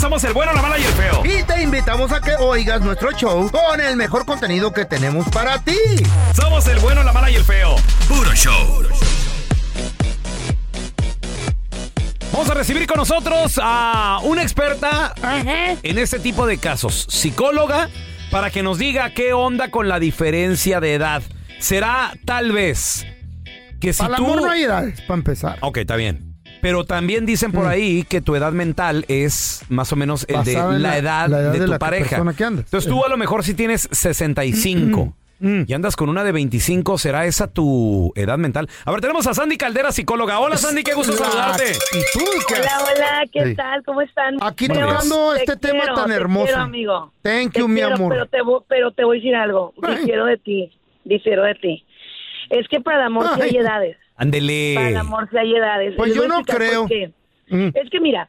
Somos el bueno, la mala y el feo. Y te invitamos a que oigas nuestro show con el mejor contenido que tenemos para ti. Somos el bueno, la mala y el feo. Puro show. Vamos a recibir con nosotros a una experta en este tipo de casos, psicóloga, para que nos diga qué onda con la diferencia de edad. Será tal vez que si Para el tú... amor no hay edades, para empezar. Ok, está bien. Pero también dicen por ahí que tu edad mental es más o menos el de Basada en la, la- edad la edad de, de tu la pareja. persona que andas. Entonces tú a lo mejor si tienes 65 Mm. y andas con una de 25, ¿será esa tu edad mental? A ver, tenemos a Sandy Caldera, psicóloga. Hola Sandy, qué gusto saludarte. ¿Y tú qué Hola, hola, ¿qué Sí. tal? ¿Cómo están? Aquí Pero tocando te este tema quiero, tan te hermoso. quiero, amigo. Thank Te you, mi quiero, amor. Pero te, vo- pero te voy a decir algo. Difiero de ti. Difiero de ti. Es que para el amor sí hay Ay. edades. Ándele. Para el amor sí hay edades. Pues yo no creo. Mm. Es que mira,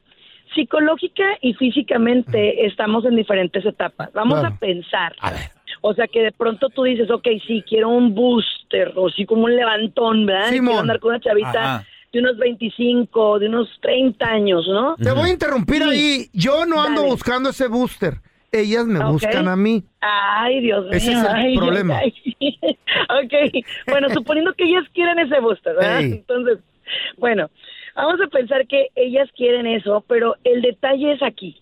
psicológica y físicamente estamos en diferentes etapas. Vamos Claro. a pensar. A ver. O sea que de pronto tú dices, ok, sí, quiero un booster, o sí como un levantón, ¿verdad? Y Simón. Quiero andar con una chavita Ajá. de unos 25, de unos 30 años, ¿no? Te voy a interrumpir Sí. ahí. Yo no ando Dale. buscando ese booster. Ellas me buscan a mí. Ay, Dios mío. Ese es el ay, problema. ay. ok, bueno, suponiendo que ellas quieren ese booster, ¿verdad? Entonces, bueno, vamos a pensar que ellas quieren eso, pero el detalle es aquí.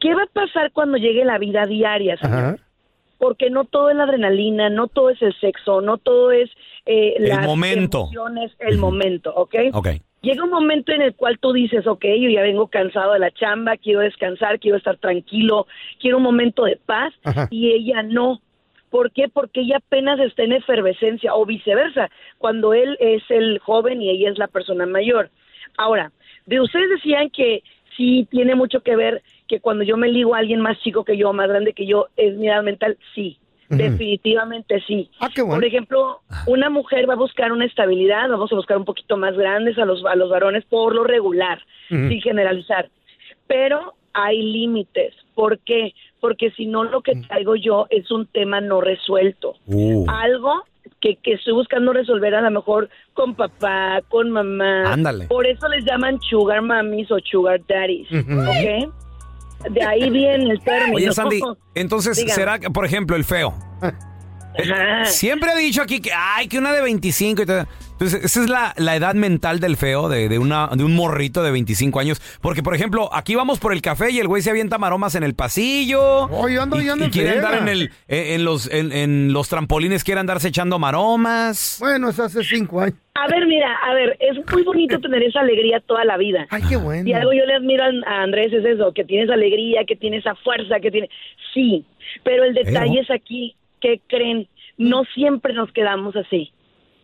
¿Qué va a pasar cuando llegue la vida diaria, señor? Porque no todo es la adrenalina, no todo es el sexo, no todo es eh, El las momento. emociones, el momento, ¿ok? Ok. Llega un momento en el cual tú dices, ok, yo ya vengo cansado de la chamba, quiero descansar, quiero estar tranquilo, quiero un momento de paz, Ajá. y ella no. ¿Por qué? Porque ella apenas está en efervescencia, o viceversa, cuando él es el joven y ella es la persona mayor. Ahora, de ustedes decían que sí tiene mucho que ver que cuando yo me ligo a alguien más chico que yo, más grande que yo, es mi edad mental, sí. Definitivamente sí. Ah, qué bueno. Por ejemplo, una mujer va a buscar una estabilidad, vamos a buscar un poquito más grandes a los, a los varones por lo regular, Ujú. sin generalizar. Pero hay límites. ¿Por qué? Porque si no, lo que traigo yo es un tema no resuelto. Uh. Algo que, que estoy buscando resolver a lo mejor con papá, con mamá. Ándale. Por eso les llaman sugar mummies o sugar daddies. ¿Ok? De ahí viene el término. Oye, Sandy, entonces, Dígame. ¿será que, por ejemplo, el feo? Ajá. Siempre ha dicho aquí que, ay, que una de 25 y todo. Entonces, esa es la, la edad mental del feo, de, de, una, de un morrito de 25 años. Porque, por ejemplo, aquí vamos por el café y el güey se avienta maromas en el pasillo. Oh, yo ando- y, yo ando y en quiere friega. andar en, el, en, en los, en, en los trampolines, quiere andarse echando maromas. Bueno, es hace cinco años. A ver, mira, a ver, es muy bonito tener esa alegría toda la vida. Ay, qué bueno. Si algo yo le admiro a a Andrés es eso, que tiene esa alegría, que tiene esa fuerza, que tiene... Sí, pero el detalle Pero- es aquí, que creen? No siempre nos quedamos así.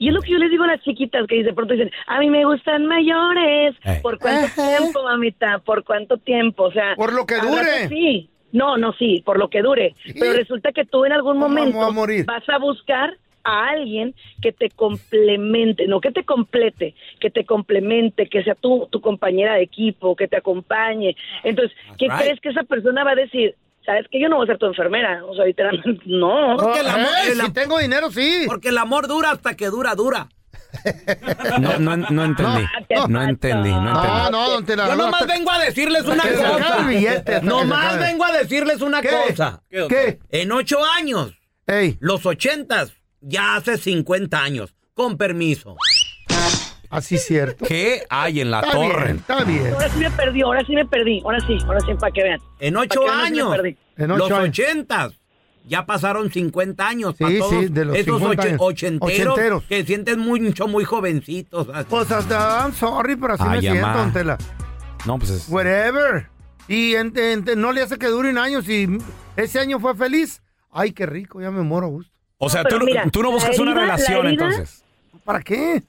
Y es lo que yo les digo a las chiquitas que de pronto dicen, a mí me gustan mayores. Eh. ¿Por cuánto Ajá. tiempo, mamita? ¿Por cuánto tiempo? O sea... Por lo que dure. Sí. No, no, sí, por lo que dure. Sí. Pero resulta que tú en algún ¿Cómo momento vamos a morir? vas a buscar a alguien que te complemente, no que te complete, que te complemente, que sea tu, tu compañera de equipo, que te acompañe. Entonces, ¿qué right. crees que esa persona va a decir? ¿Sabes que Yo no voy a ser tu enfermera. O sea, literalmente, no. Oh, el amor- eh, el am- si tengo dinero, sí. Porque el amor dura hasta que dura, dura. No, no, no entendí. No, No entendí, no entendí. No, no, don Tela. Yo no, nomás vengo a decirles una cosa. billete, Nomás vengo a decirles una ¿Qué? cosa. ¿Qué? En ocho años, Ey, los ochentas, ya hace 50 años. Con permiso. Así es cierto. ¿Qué hay en la Está torre? bien, está bien. Ahora sí me perdí, ahora sí me perdí. Ahora sí, ahora sí, para que vean. En ocho sí años. En ocho los años. ochentas. Ya pasaron 50 años. Sí, sí, de los esos 50 oche- años. ochenteros, Ochenteros. que sienten mucho, muy jovencitos. así. Pues hasta, I'm sorry, pero así Ay, me siento, amá. don Tela. No, pues es... Whatever. Y en- en- no le hace que dure un año. Si ese año fue feliz, ay, qué rico, ya me muero a gusto. O sea, No, tú, no- mira, tú no buscas una relación, herida- entonces. ¿Para qué?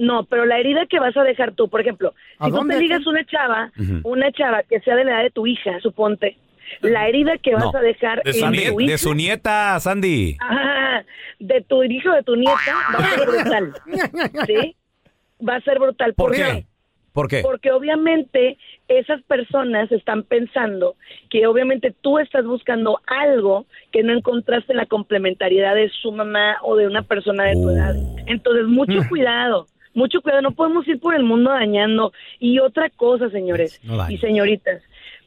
No, pero la herida que vas a dejar tú, por ejemplo, ¿A si tú te ligas una chava, una chava que sea de la edad de tu hija, suponte, la herida que vas No, a dejar De su, en tu hija, de su nieta, Sandy. Ajá, de tu hijo, de tu nieta, va a ser brutal, ¿sí? Va a ser brutal. ¿Por qué? qué? ¿Por qué? Porque obviamente esas personas están pensando que obviamente tú estás buscando algo que no encontraste en la complementariedad de su mamá o de una persona de tu Oh. edad. Entonces, mucho cuidado, mucho cuidado, no podemos ir por el mundo dañando. Y otra cosa, señores No y señoritas,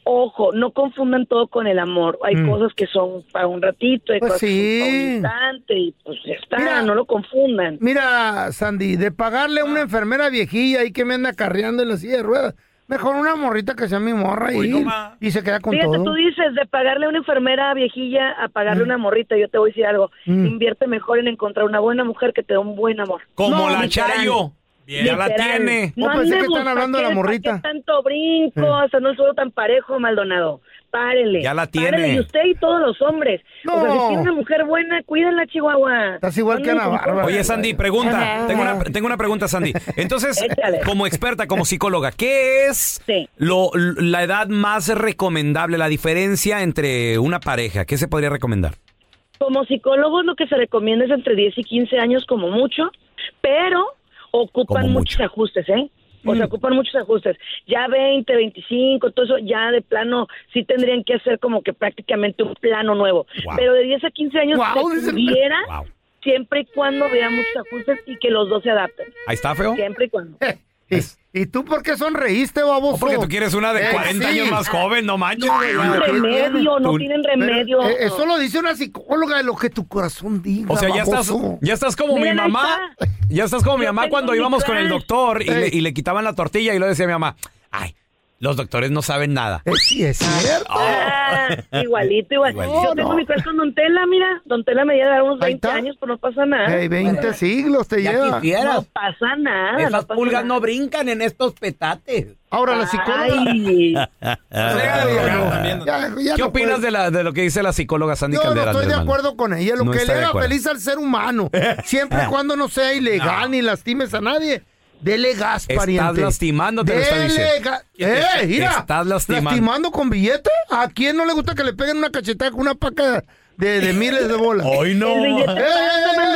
ojo, no confundan todo con el amor. Hay Mm. cosas que son para un ratito, hay Pues cosas que son para un instante y pues ya está, Mira. no lo confundan. Mira, Sandy, de pagarle a una Ah. enfermera viejilla ahí que me anda carreando en la silla de ruedas, mejor una morrita que sea mi morra y, no se queda con Fíjate, todo. tú dices de pagarle a una enfermera viejilla a pagarle una morrita. Yo te voy a decir algo. Mm. Invierte mejor en encontrar una buena mujer que te dé un buen amor. Como No, la. Chayo. Ya la tiene. Oh, pensé que están hablando de la ¿pa' qué- morrita. tanto brinco, hasta no es solo tan parejo, Maldonado. Párele. Ya la tiene. Párele, y usted y todos los hombres. O sea, No. si tiene una mujer buena, cuídenla, Chihuahua. Estás igual que Ana Bárbara. Oye, Sandy, pregunta. Tengo una, tengo una pregunta, Sandy. Entonces, como experta, como psicóloga, ¿qué es Sí. lo, la edad más recomendable, la diferencia entre una pareja? ¿Qué se podría recomendar? Como psicólogo, lo que se recomienda es entre 10 y 15 años como mucho, pero ocupan Como muchos mucho. ajustes, ¿eh? O sea, ocupan muchos ajustes. Ya 20, 25, todo eso, ya de plano, sí tendrían que hacer como que prácticamente un plano nuevo. Wow. Pero de 10 a 15 años Wow, se pudiera, Wow. siempre y cuando vea muchos ajustes y que los dos se adapten. Ahí está, feo. Siempre y cuando. ¿Y, y tú por qué sonreíste, baboso? O porque tú quieres una de Eh, 40 sí. años más joven, no manches. No, tienen ¿qué remedio, no tienen Pero, remedio. eh, eso lo dice una psicóloga de lo que tu corazón diga. O sea, ya estás, ya estás como Miren, mi mamá. está. Ya estás como mi mamá cuando mi íbamos con el doctor y le, y le quitaban la tortilla y lo decía mi mamá, ay, los doctores no saben nada. Eh, sí, es cierto. Ah, igualito, igual. Igualito. Yo tengo No. mi crush con Don Tela, mira. Don Tela me lleva unos Ahí 20 está. años, pues no pasa nada. Hey, 20 siglos te Ya lleva. quisieras. No pasa nada. Esas no pasa pulgas nada. no brincan en estos petates. Ahora la psicóloga. Ay, Ya, ya, ya ¿Qué no opinas puede. de, la, de lo que dice la psicóloga Sandy Yo no Caldera? estoy de hermano? acuerdo con ella. Lo No que le haga feliz al ser humano. Siempre y cuando no sea ilegal ni lastimes a nadie. Dele gas, Estás pariente. lastimando, te lo está Dele diciendo. ¡Eh, mira! Estás lastimando. con billete? ¿A quién no le gusta que le peguen una cachetada con una paca de, de miles de bolas? Hoy no. Eh, eh,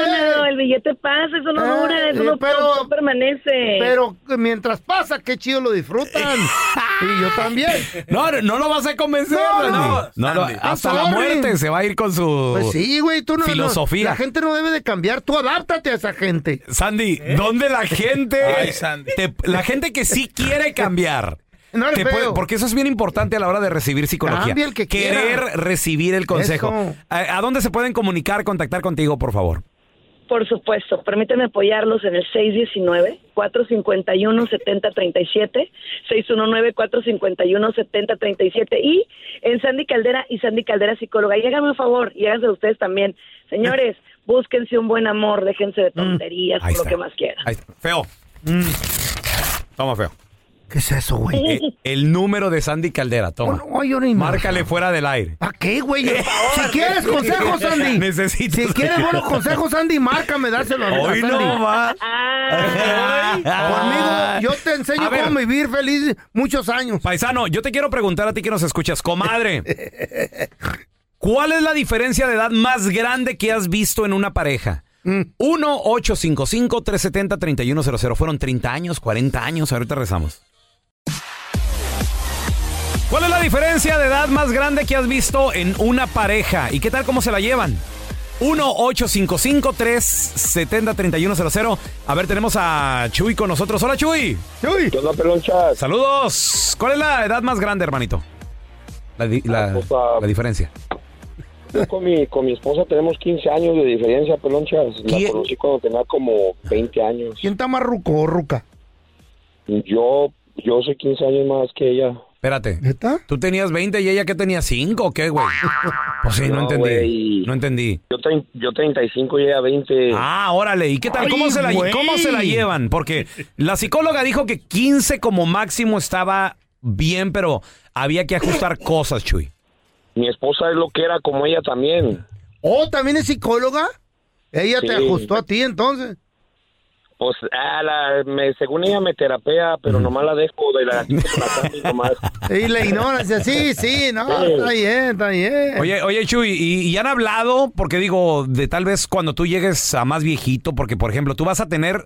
billete pasa, eso no Eh, dura, eso eh, no, pero- no permanece. Pero mientras pasa, qué chido lo disfrutan. y yo también. No, no lo vas a convencer. No, Randy. no. No, no, Sandy. hasta la muerte se va a ir con su Pues sí, güey, tú no. no- filosofía. la gente no debe de cambiar. Tú adáptate a esa gente. Sandy, ¿dónde la gente? Ay, Sandy. te- la gente que sí quiere cambiar. No puede- porque eso es bien importante a la hora de recibir psicología. Cambia el que Querer quiera. recibir el consejo. Eso. ¿A, a dónde se pueden comunicar, contactar contigo, por favor? Por supuesto, permíteme apoyarlos en el 619-451-7037, 619-451-7037 y en Sandy Caldera y Sandy Caldera Psicóloga. Y háganme un favor, y háganse ustedes también. Señores, búsquense un buen amor, déjense de tonterías, Mm. Por lo que más quieran. Feo. Toma, feo. ¿Qué es eso, güey? Eh, el número de Sandy Caldera, toma. No, yo ni Márcale fuera del aire. ¿Para qué, güey? Si quieres consejos, Andy. Necesito- Si quieres buenos consejos, Andy, márcame, dáselo a a Hoy Sandy. no va. Conmigo, yo te enseño A ver. cómo vivir feliz muchos años. Paisano, yo te quiero preguntar a ti que nos escuchas, comadre. ¿Cuál es la diferencia de edad más grande que has visto en una pareja? 1-855-370-3100. Fueron 30 años, 40 años. Ahorita rezamos. ¿Cuál es la diferencia de edad más grande que has visto en una pareja? ¿Y qué tal cómo se la llevan? 1-855-370-3100. A ver, tenemos a Chuy con nosotros. Hola, Chuy. Chuy. ¿Qué onda, pelonchas? Saludos. ¿Cuál es la edad más grande, hermanito? La, di- la- pues, ah, la diferencia. Yo con mi, con mi esposa tenemos 15 años de diferencia, pelonchas. La ¿Quién? conocí cuando tenía como 20 años. ¿Quién está más ruco o ruca? Yo, yo soy 15 años más que ella. Espérate. ¿Neta? ¿Tú tenías 20 y ella que tenía 5 o qué, güey? Pues sí, no, No, entendí. No entendí. Yo, trein- yo 35 y ella 20. Ah, órale. ¿Y qué tal? Ay, ¿Cómo se, la. ¿Cómo se la llevan? Porque la psicóloga dijo que 15 como máximo estaba bien, pero había que ajustar cosas, Chuy. Mi esposa es lo que era como ella también. ¿Oh, también es psicóloga? Ella te ajustó a ti entonces. Pues, ah, la, me, según ella me terapea, pero nomás la dejo de la, la nomás. Y la ignoras. dice, Sí, sí, no, está bien, está bien. Oye, oye, Chuy, ¿y, y han hablado? Porque digo, de tal vez cuando tú llegues a más viejito, porque por ejemplo, tú vas a tener,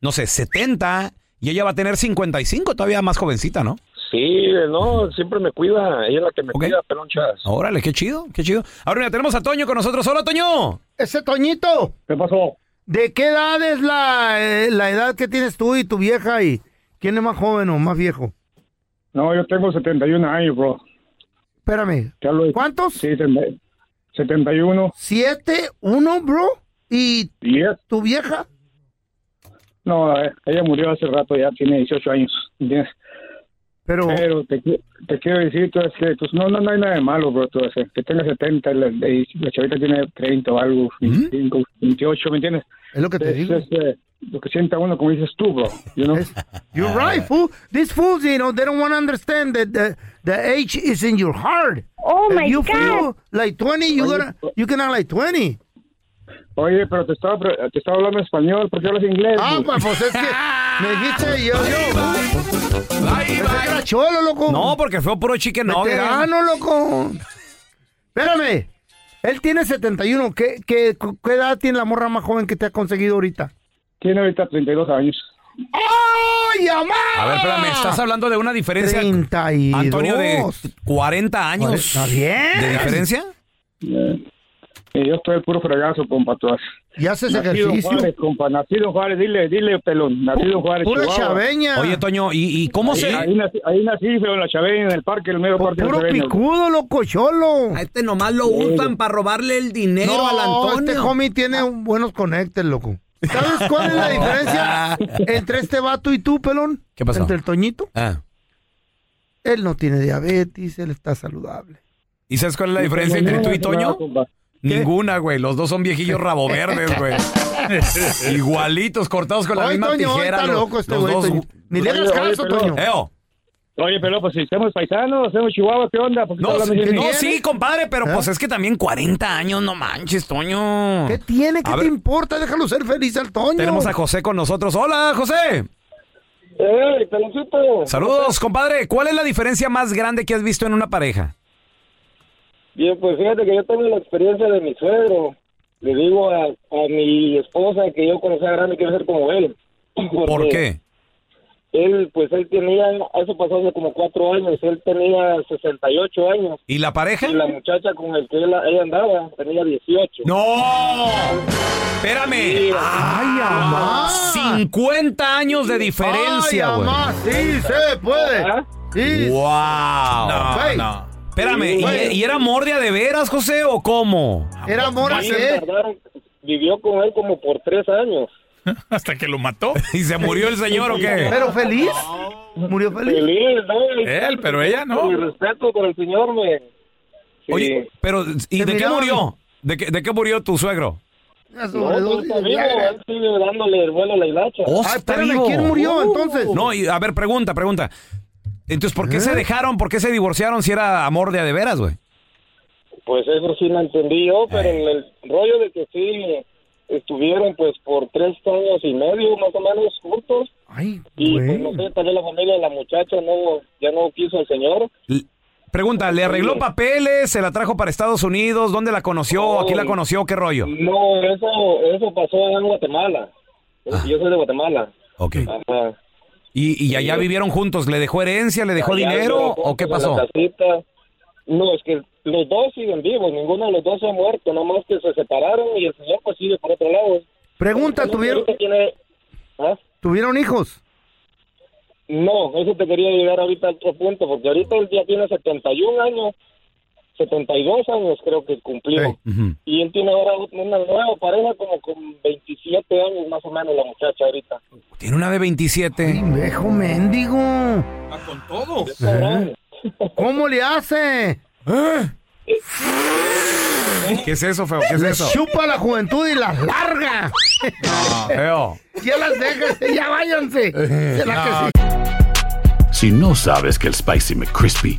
no sé, 70 y ella va a tener 55, todavía más jovencita, ¿no? Sí, no, siempre me cuida. Ella es la que me Ok. cuida, pelonchas. Órale, qué chido, qué chido. Ahora mira, tenemos a Toño con nosotros. Hola, Toño. Ese Toñito, ¿Qué pasó? ¿De qué edad es la, eh, la edad que tienes tú y tu vieja? ¿Y quién es más joven o más viejo? No, yo tengo 71 años, bro. Espérame. Te hablo de- ¿Cuántos? Sí, tem- 71. ¿Siete? ¿Uno, bro? ¿Y tu vieja? No, eh, ella murió hace rato, ya tiene 18 años. ¿entiendes? Pero, Pero te, te quiero decir, tú, es que, pues, no, no, no hay nada de malo, bro. Tú, ese, que tenga 70, la, la- chavita tiene 30 o algo, 25, 28, ¿me entiendes? es lo que te Es, digo. es, eh, lo que sienta uno, como dices tú, bro. You know? Es- You're right, fool. These fools, you know, they don't want to understand that the, the age is in your heart. Oh If my you God. feel like 20, you, gotta, you can act like 20. Oye, pero te estaba, pre- te estaba hablando español, ¿por qué hablas inglés? Ah, pues, pues es que me dijiste yo, yo. Pensé que era cholo, loco. No, porque fue puro chicken nugget. Veterano, loco. Espérame. Él tiene 71. ¿Qué, qué, ¿Qué edad tiene la morra más joven que te ha conseguido ahorita? Tiene ahorita 32 años. ¡Ay, amá! A ver, espérame, estás hablando de una diferencia, 32. Antonio, de 40 años. Está bien. ¿De diferencia? Eh, y yo estoy el puro fregazo, compa, tú haces. Y haces Nacido en ejercicio. Juárez, compa, nacido en Juárez, dile, dile, pelón, nacido en Juárez, Pura Chihuahua. chaveña. Oye, Toño, ¿y, y cómo Ahí, se...? ahí nací, ahí nací, feo, en la chaveña, en el parque, el medio parque de la Puro picudo, loco, cholo. A este nomás lo usan para robarle el dinero No, al Antonio. este homie tiene un- buenos conectes, loco. ¿Sabes cuál es la diferencia entre este vato y tú, pelón? ¿Qué pasó? Entre el Toñito. Ah. Él no tiene diabetes, él está saludable. ¿Y sabes cuál es la diferencia entre tú y Toño? Ninguna, güey. Los dos son viejillos rabo verdes, güey. Igualitos, cortados con la Ay, misma Toño, tijera. está los- loco este los güey. dos-. Ni le hagas Oye, oye, caso. Toño. Eo. Oye, pelón, pues si somos paisanos, hacemos Chihuahua, ¿qué onda? ¿Por qué No, no, sí, compadre, pero ¿Eh? pues es que también 40 años, no manches, Toño. ¿Qué tiene? ¿Qué A te ver. importa? Déjalo ser feliz al Toño. Tenemos a José con nosotros. Hola, José. ¡Ey, peloncito! Saludos, compadre. ¿Cuál es la diferencia más grande que has visto en una pareja? Bien, pues fíjate que yo tengo la experiencia de mi suegro. Le digo a, a mi esposa que yo cuando sea grande quiero ser como él. ¿Por qué? Él, pues él tenía, eso pasó hace como cuatro años, él tenía 68 años. ¿Y la pareja? Y la muchacha con el que él, ella andaba tenía 18. ¡No! Espérame. ¡Ay, amá! 50 años de diferencia, ¡Ay, güey. amá! ¡Sí se puede! ¿Ah? ¡Sí! ¡Wow! Güey, Espérame. ¿y, y era amor de veras, José, o cómo? ¿Era amor a Sí, qué? tardaron- vivió con él como por tres años. Hasta que lo mató. ¿Y se murió el señor o qué? ¿Pero feliz? ¿Murió feliz? Feliz, ¿no? Él, pero ella no. Mi respeto por el señor, me... Sí. Oye, pero ¿y de qué murió? ¿De qué, ¿De qué murió tu suegro? Una No, sobredosis está vivo, él sigue dándole el vuelo a la hilacha. Oh, Ay, espérame. ¿quién murió entonces? No, y, a ver, pregunta, pregunta. Entonces, ¿por qué ¿Eh? se dejaron? ¿Por qué se divorciaron si era amor de a de veras, güey? Pues eso sí lo entendí yo, pero en el rollo de que sí estuvieron pues por tres años y medio más o menos juntos Ay, y pues no sé, tal vez la familia de la muchacha no ya no quiso al señor L- Pregunta, ¿le arregló papeles? ¿Se la trajo para Estados Unidos? ¿Dónde la conoció? ¿Aquí la conoció? ¿Qué rollo? No, eso, eso pasó en Guatemala. Yo soy de Guatemala. Ok. Ajá. ¿Y, y allá vivieron juntos? ¿Le dejó herencia? ¿Le dejó Allá dinero? ¿O qué pasó? No, es que los dos siguen vivos, ninguno de los dos se ha muerto, nomás que se separaron y el señor pues sigue por otro lado. Pregunta, El ¿tuvieron, tiene- ¿Ah? ¿tuvieron hijos? No, eso te quería llegar ahorita a otro punto, porque ahorita él ya tiene 71 años, 72 años creo que cumplió. Ujú. Y él tiene ahora una nueva pareja como con 27 años más o menos la muchacha ahorita. Tiene una de 27. Viejo mendigo. con todo. ¿Eh? ¿Cómo le hace? ¿Qué es eso, feo? ¿Qué es eso? chupa la juventud y las larga. Feo. Ya las deja, ya váyanse. ¿Será que sí? Si no sabes que el Spicy McCrispy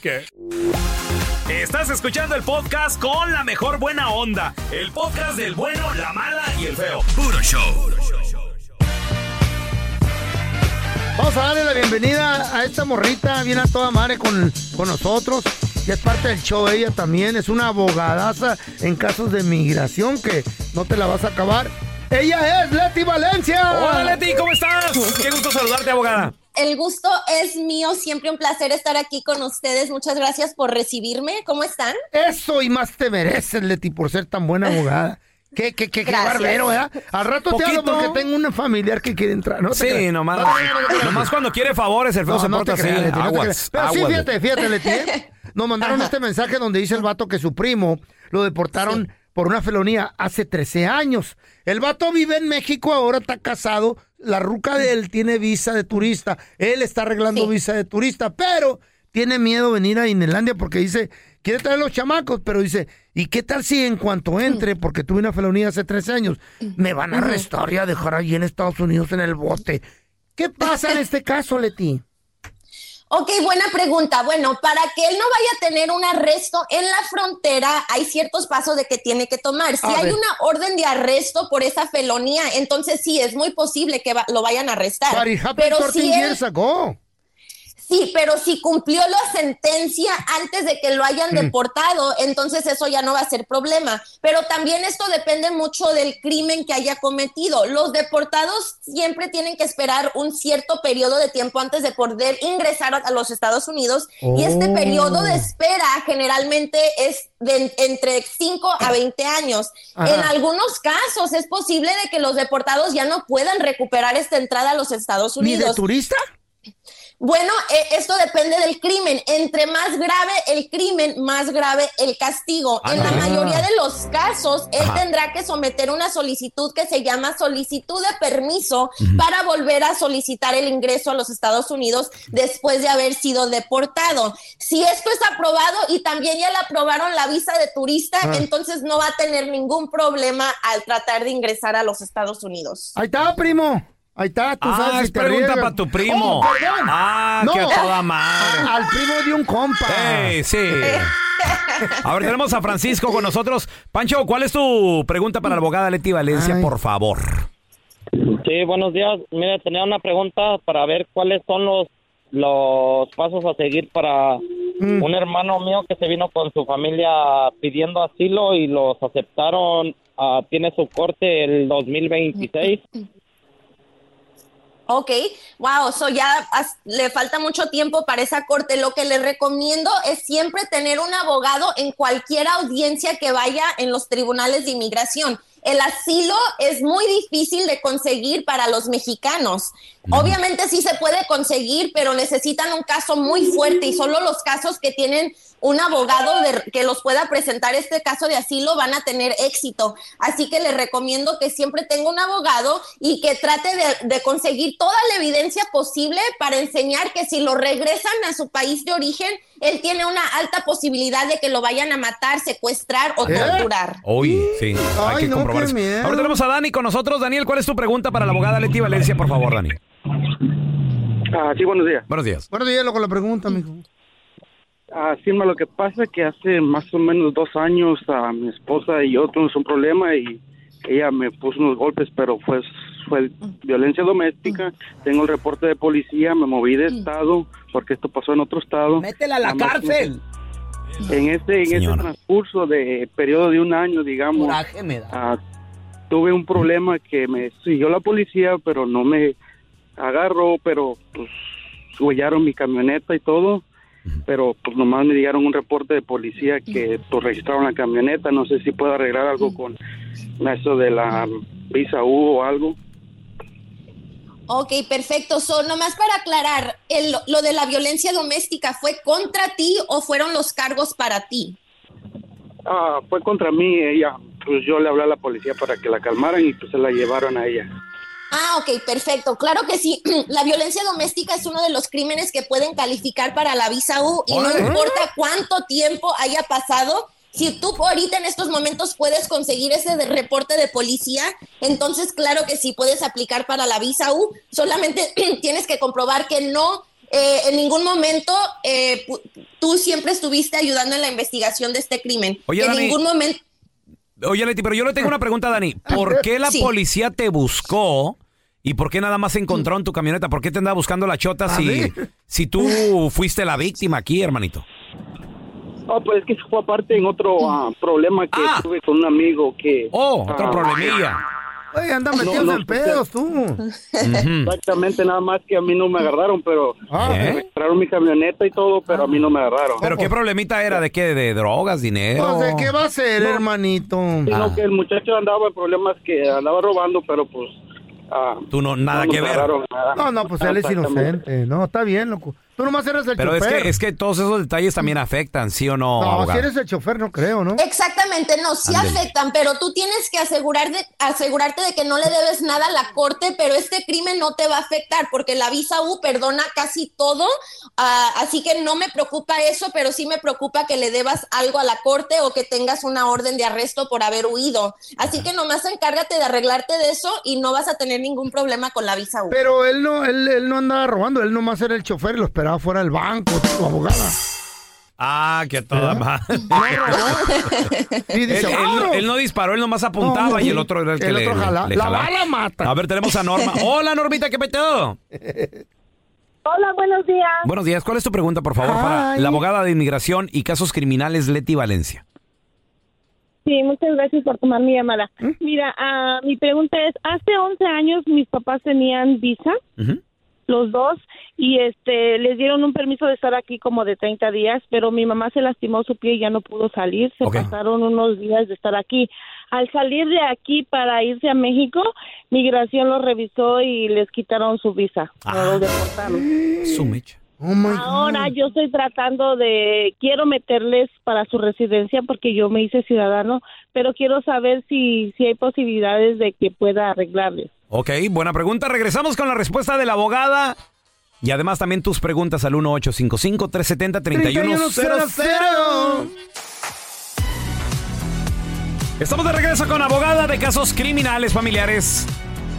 ¿Qué? Estás escuchando el podcast con la mejor buena onda. El podcast del bueno, la mala y el feo. Puro show. Vamos a darle la bienvenida a esta morrita, viene a toda madre con, con nosotros. Ya es parte del show, ella también es una abogadaza en casos de migración que no te la vas a acabar. Ella es Leti Valencia. Hola Leti, ¿cómo estás? Qué gusto saludarte, abogada. El gusto es mío, siempre un placer estar aquí con ustedes. Muchas gracias por recibirme. ¿Cómo están? Eso y más te mereces, Leti, por ser tan buena abogada. Qué, qué, qué, qué barbero, ¿verdad? Al rato te hablo porque tengo una familiar que quiere entrar, ¿no? Sí, nomás, No no nomás cuando quiere favores, el feo No, se no porta te así. creas, Leti, no te aguas. Pero sí, aguas, fíjate, fíjate, Leti. ¿eh? Nos mandaron este mensaje donde dice el vato que su primo lo deportaron por una felonía hace 13 años. El vato vive en México, ahora está casado. La ruca de él tiene visa de turista. Él está arreglando visa de turista, pero tiene miedo venir a Inlandia porque dice, quiere traer los chamacos, pero dice, ¿y qué tal si en cuanto entre, porque tuve una felonía hace 13 años, me van a arrestar y a dejar allí en Estados Unidos en el bote? ¿Qué pasa en este caso, Leti? Ok, buena pregunta. Bueno, para que él no vaya a tener un arresto en la frontera, hay ciertos pasos de que tiene que tomar. Si A hay ver. una orden de arresto por esa felonía, entonces sí, es muy posible que va- lo vayan a arrestar. But it happened Pero 13 si él. Sí, pero si cumplió la sentencia antes de que lo hayan Mm. deportado, entonces eso ya no va a ser problema. Pero también esto depende mucho del crimen que haya cometido. Los deportados siempre tienen que esperar un cierto periodo de tiempo antes de poder ingresar a- los Estados Unidos y este Oh. periodo de espera generalmente es de entre 5 a 20 años. Ajá. En algunos casos es posible de que los deportados ya no puedan recuperar esta entrada a los Estados ¿Ni Unidos. de turista? Bueno, eh, esto depende del crimen. Entre más grave el crimen, más grave el castigo. Ah, en la mayoría de los casos, él tendrá que someter una solicitud que se llama solicitud de permiso para volver a solicitar el ingreso a los Estados Unidos después de haber sido deportado. Si esto es aprobado y también ya le aprobaron la visa de turista, Ah. entonces no va a tener ningún problema al tratar de ingresar a los Estados Unidos. Ahí está, primo. Ahí está, tú Ah, sabes es pregunta arriesgas. pa' tu primo. Oh, perdón. Ah, que a toda madre. al primo de un compa. Ey, sí. A ver, tenemos a Francisco con nosotros. Pancho, ¿cuál es tu pregunta para la abogada Leti Valencia, por favor? Sí, buenos días. Mira, tenía una pregunta para ver cuáles son los los pasos a seguir para Mm. un hermano mío que se vino con su familia pidiendo asilo y los aceptaron. ah, tiene su corte el 2026. Ok, wow, so ya as- le falta mucho tiempo para esa corte. Lo que le recomiendo es siempre tener un abogado en cualquier audiencia que vaya en los tribunales de inmigración. El asilo es muy difícil de conseguir para los mexicanos. Obviamente sí se puede conseguir, pero necesitan un caso muy fuerte y solo los casos que tienen un abogado de- que los pueda presentar este caso de asilo van a tener éxito. Así que les recomiendo que siempre tenga un abogado y que trate de, de conseguir toda la evidencia posible para enseñar que si lo regresan a su país de origen, él tiene una alta posibilidad de que lo vayan a matar, secuestrar o ¿Eh? torturar. Uy, sí. Hay Ay, que no, comprobar qué eso. miedo. Ahora tenemos a Dani con nosotros. Daniel, ¿cuál es tu pregunta para la abogada Leti Valencia, por favor, Dani? Ah, sí, buenos días. Buenos días. Buenos días, loco, la pregunta, mijo. Ah, sí, ma, lo que pasa es que hace más o menos dos años a mi esposa y yo tuvimos un problema y ella me puso unos golpes, pero fue, fue violencia doméstica. Tengo el reporte de policía, me moví de estado porque esto pasó en otro estado. Métela a la Nada más cárcel. En este, en ese transcurso de periodo de un año, digamos, Coraje me da. ah, tuve un problema que me siguió la policía, pero no me agarró, pero pues huellaron mi camioneta y todo, pero pues nomás me dieron un reporte de policía que pues registraron la camioneta, no sé si puedo arreglar algo con eso de la visa U o algo. Ok, perfecto. So, nomás para aclarar, el- lo de la violencia doméstica, ¿fue contra ti o fueron los cargos para ti? Ah, fue contra mí, ella, pues yo le hablé a la policía para que la calmaran y pues se la llevaron a ella. Ah, ok, perfecto. Claro que sí. La violencia doméstica es uno de los crímenes que pueden calificar para la visa U y no importa cuánto tiempo haya pasado. Si tú ahorita en estos momentos puedes conseguir ese de- reporte de policía, entonces claro que sí puedes aplicar para la visa U. Solamente tienes que comprobar que no, eh, en ningún momento eh, tú siempre estuviste ayudando en la investigación de este crimen. Oye, en Dani. ningún momento. Oye, Leti, pero yo le tengo una pregunta, Dani. ¿Por qué la Sí. policía te buscó y por qué nada más encontró en tu camioneta? ¿Por qué te andaba buscando la chota si, si tú fuiste la víctima aquí, hermanito? Oh, pues es que fue aparte en otro ah, problema que tuve con un amigo que... Oh, otro ah, problemilla. Oye, anda No, metidos no, en pedos, tú. Exactamente, nada más que a mí no me agarraron, pero Ah. me registraron mi camioneta y todo, pero a mí no me agarraron. ¿Pero qué problemita era? ¿De qué? ¿De drogas, dinero? Pues, ¿de qué va a ser, hermanito? Sino Ah. que el muchacho andaba en problemas que andaba robando, pero pues... ah, Tú no, nada no que ver. agarraron nada. No, no, pues él es inocente. No, está bien, loco. Tú nomás eres el Pero es chofer. que, es que todos esos detalles también afectan, ¿sí o no, No, si eres el chofer, no creo, ¿no? Exactamente, no, sí afectan, pero tú tienes que asegurar de, asegurarte de que no le debes nada a la corte, pero este crimen no te va a afectar porque la visa U perdona casi todo, ah, así que no me preocupa eso, pero sí me preocupa que le debas algo a la corte o que tengas una orden de arresto por haber huido. Así que nomás encárgate de arreglarte de eso y no vas a tener ningún problema con la visa U. Pero él no, él, él no andaba robando, él nomás era el chofer y lo esperaba fuera del banco, tu abogada. Ah, que toda madre. Dice, él, él no, "Vámonos". él no disparó, él nomás apuntaba No, y el otro era el que el le, otro jala- le la jalaba. bala mata. A ver, tenemos a Norma. Hola, Normita, ¿qué peteo? Hola, buenos días. Buenos días. ¿Cuál es tu pregunta, por favor, para Ay. la abogada de inmigración y casos criminales Leti Valencia? Sí, muchas gracias por tomar mi llamada. Mira, ah, mi pregunta es, hace 11 años mis papás tenían visa, los dos, y este les dieron un permiso de estar aquí como de 30 días, pero mi mamá se lastimó su pie y ya no pudo salir, se pasaron unos días de estar aquí. Al salir de aquí para irse a México, migración los revisó y les quitaron su visa, los deportaron. Su mecha. Ahora yo estoy tratando de, quiero meterles para su residencia porque yo me hice ciudadano, pero quiero saber si, si hay posibilidades de que pueda arreglarles. Ok, buena pregunta. Regresamos con la respuesta de la abogada. Y además también tus preguntas al 1855-370-3100. Estamos de regreso con abogada de casos criminales familiares.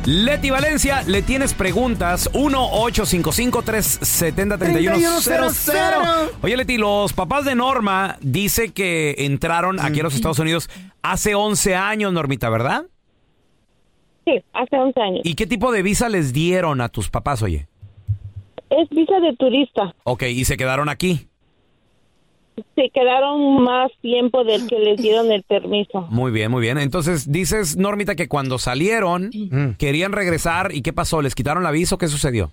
Leti Valencia, le tienes preguntas 1-855-370-3100. Oye, Leti, los papás de Norma dice que entraron aquí a los Estados Unidos hace 11 años, Normita, ¿verdad? Sí, hace 11 años. ¿Y qué tipo de visa les dieron a tus papás, oye? Es visa de turista. Ok, y se quedaron aquí. Se quedaron más tiempo del que les dieron el permiso. Muy bien, muy bien. Entonces, dices, Normita, que cuando salieron, querían regresar. ¿Y qué pasó? ¿Les quitaron la visa o qué sucedió?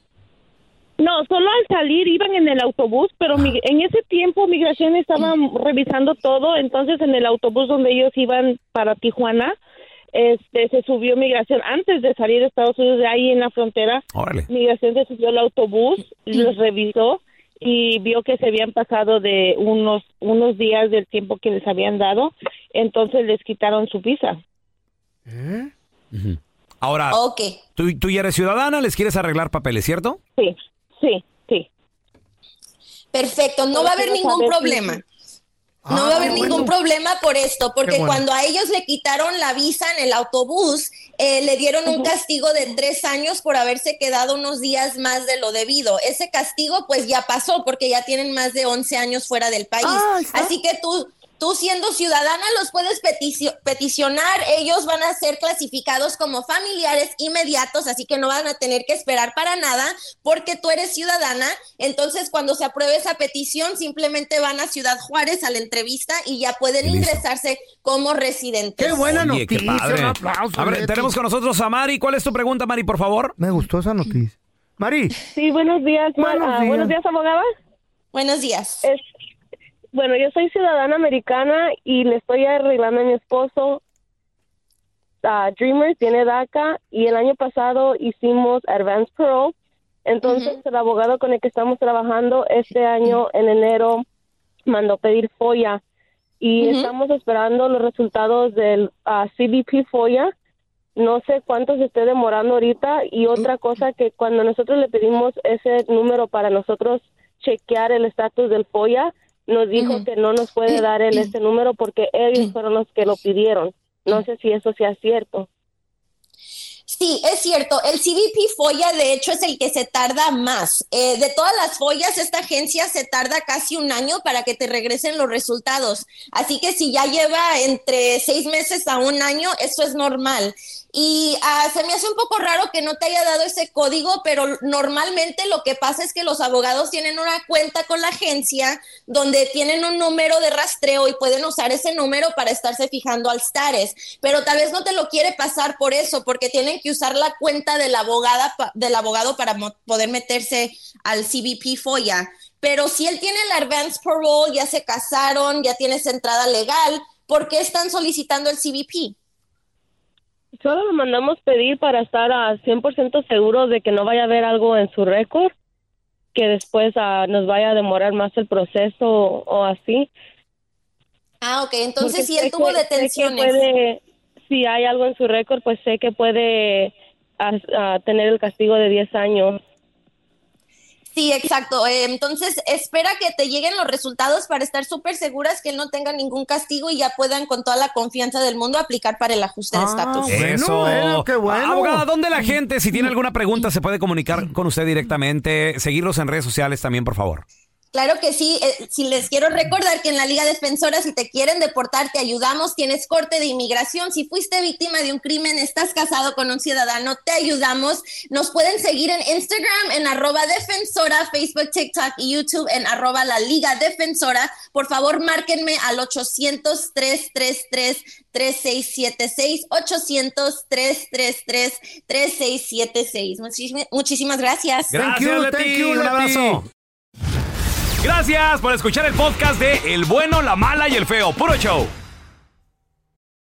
No, solo al salir iban en el autobús, pero mi- en ese tiempo migración estaba revisando todo, entonces en el autobús donde ellos iban para Tijuana, este, se subió migración antes de salir de Estados Unidos, de ahí en la frontera. Órale. Migración se subió al autobús, los revisó y vio que se habían pasado de unos unos días del tiempo que les habían dado, entonces les quitaron su visa. Ahora, Ok. ¿tú, tú ya eres ciudadana, les quieres arreglar papeles, ¿cierto? Sí, sí, sí. Perfecto, no va a haber ningún si- No va a haber ningún problema por esto, porque bueno. cuando a ellos le quitaron la visa en el autobús, eh, le dieron un castigo de tres años por haberse quedado unos días más de lo debido. Ese castigo pues ya pasó porque ya tienen más de 11 años fuera del país. Así que tú, tú siendo ciudadana los puedes peticio- peticionar, ellos van a ser clasificados como familiares inmediatos, así que no van a tener que esperar para nada porque tú eres ciudadana. Entonces, cuando se apruebe esa petición, simplemente van a Ciudad Juárez a la entrevista y ya pueden Listo. ingresarse como residentes. Qué buena Oye, qué noticia, padre. un aplauso. A ver, tenemos con nosotros a Mari. ¿Cuál es tu pregunta, Mari, por favor? Me gustó esa noticia. Mari. Sí, buenos días, ma- Buenos ah, días. buenos días, abogada. Buenos días. Bueno, yo soy ciudadana americana y le estoy arreglando a mi esposo. ah, Dreamer tiene DACA y el año pasado hicimos Advance Parole. Entonces, el abogado con el que estamos trabajando este año, en enero, mandó pedir FOIA y estamos esperando los resultados del ah, CBP FOIA. No sé cuánto se esté demorando ahorita y otra cosa que cuando nosotros le pedimos ese número para nosotros chequear el estatus del FOIA, nos dijo que no nos puede dar él ese número porque ellos fueron los que lo pidieron. No sé si eso sea cierto. Sí, es cierto. El CBP FOIA, de hecho, es el que se tarda más. Eh, de todas las follas, esta agencia se tarda casi un año para que te regresen los resultados. Así que si ya lleva entre seis meses a un año, eso es normal. Y ah, se me hace un poco raro que no te haya dado ese código, pero normalmente lo que pasa es que los abogados tienen una cuenta con la agencia donde tienen un número de rastreo y pueden usar ese número para estarse fijando al status. Pero tal vez no te lo quiere pasar por eso, porque tienen que usar la cuenta de la abogada del abogado para poder meterse al CBP FOIA. Pero si él tiene el advance parole, ya se casaron, ya tienes entrada legal, ¿por qué están solicitando el CBP? Solo lo mandamos pedir para estar a 100% seguros de que no vaya a haber algo en su récord que después ah, nos vaya a demorar más el proceso o, o así. Ah, ok, entonces si él tuvo que- detenciones. puede- si hay algo en su récord, pues sé que puede ah, ah, tener el castigo de 10 años. Sí, exacto. Eh, entonces, espera que te lleguen los resultados para estar súper seguras que él no tenga ningún castigo y ya puedan con toda la confianza del mundo aplicar para el ajuste de estatus. Eso. bueno. Abogada, ¿dónde la gente, si tiene alguna pregunta, se puede comunicar con usted directamente? Seguirlos en redes sociales también, por favor. Claro que sí. eh, si les quiero recordar que en la Liga Defensora, si te quieren deportar, te ayudamos. Tienes corte de inmigración. Si fuiste víctima de un crimen, estás casado con un ciudadano, te ayudamos. Nos pueden seguir en Instagram en arroba defensora, Facebook, TikTok y YouTube en arroba la Liga Defensora. Por favor, márquenme al 800-333-3676. 800-333-3676. Muchísimas, muchísimas gracias. Gracias, Leti. Un abrazo. Gracias por escuchar el podcast de El bueno, la mala y el feo. Puro show.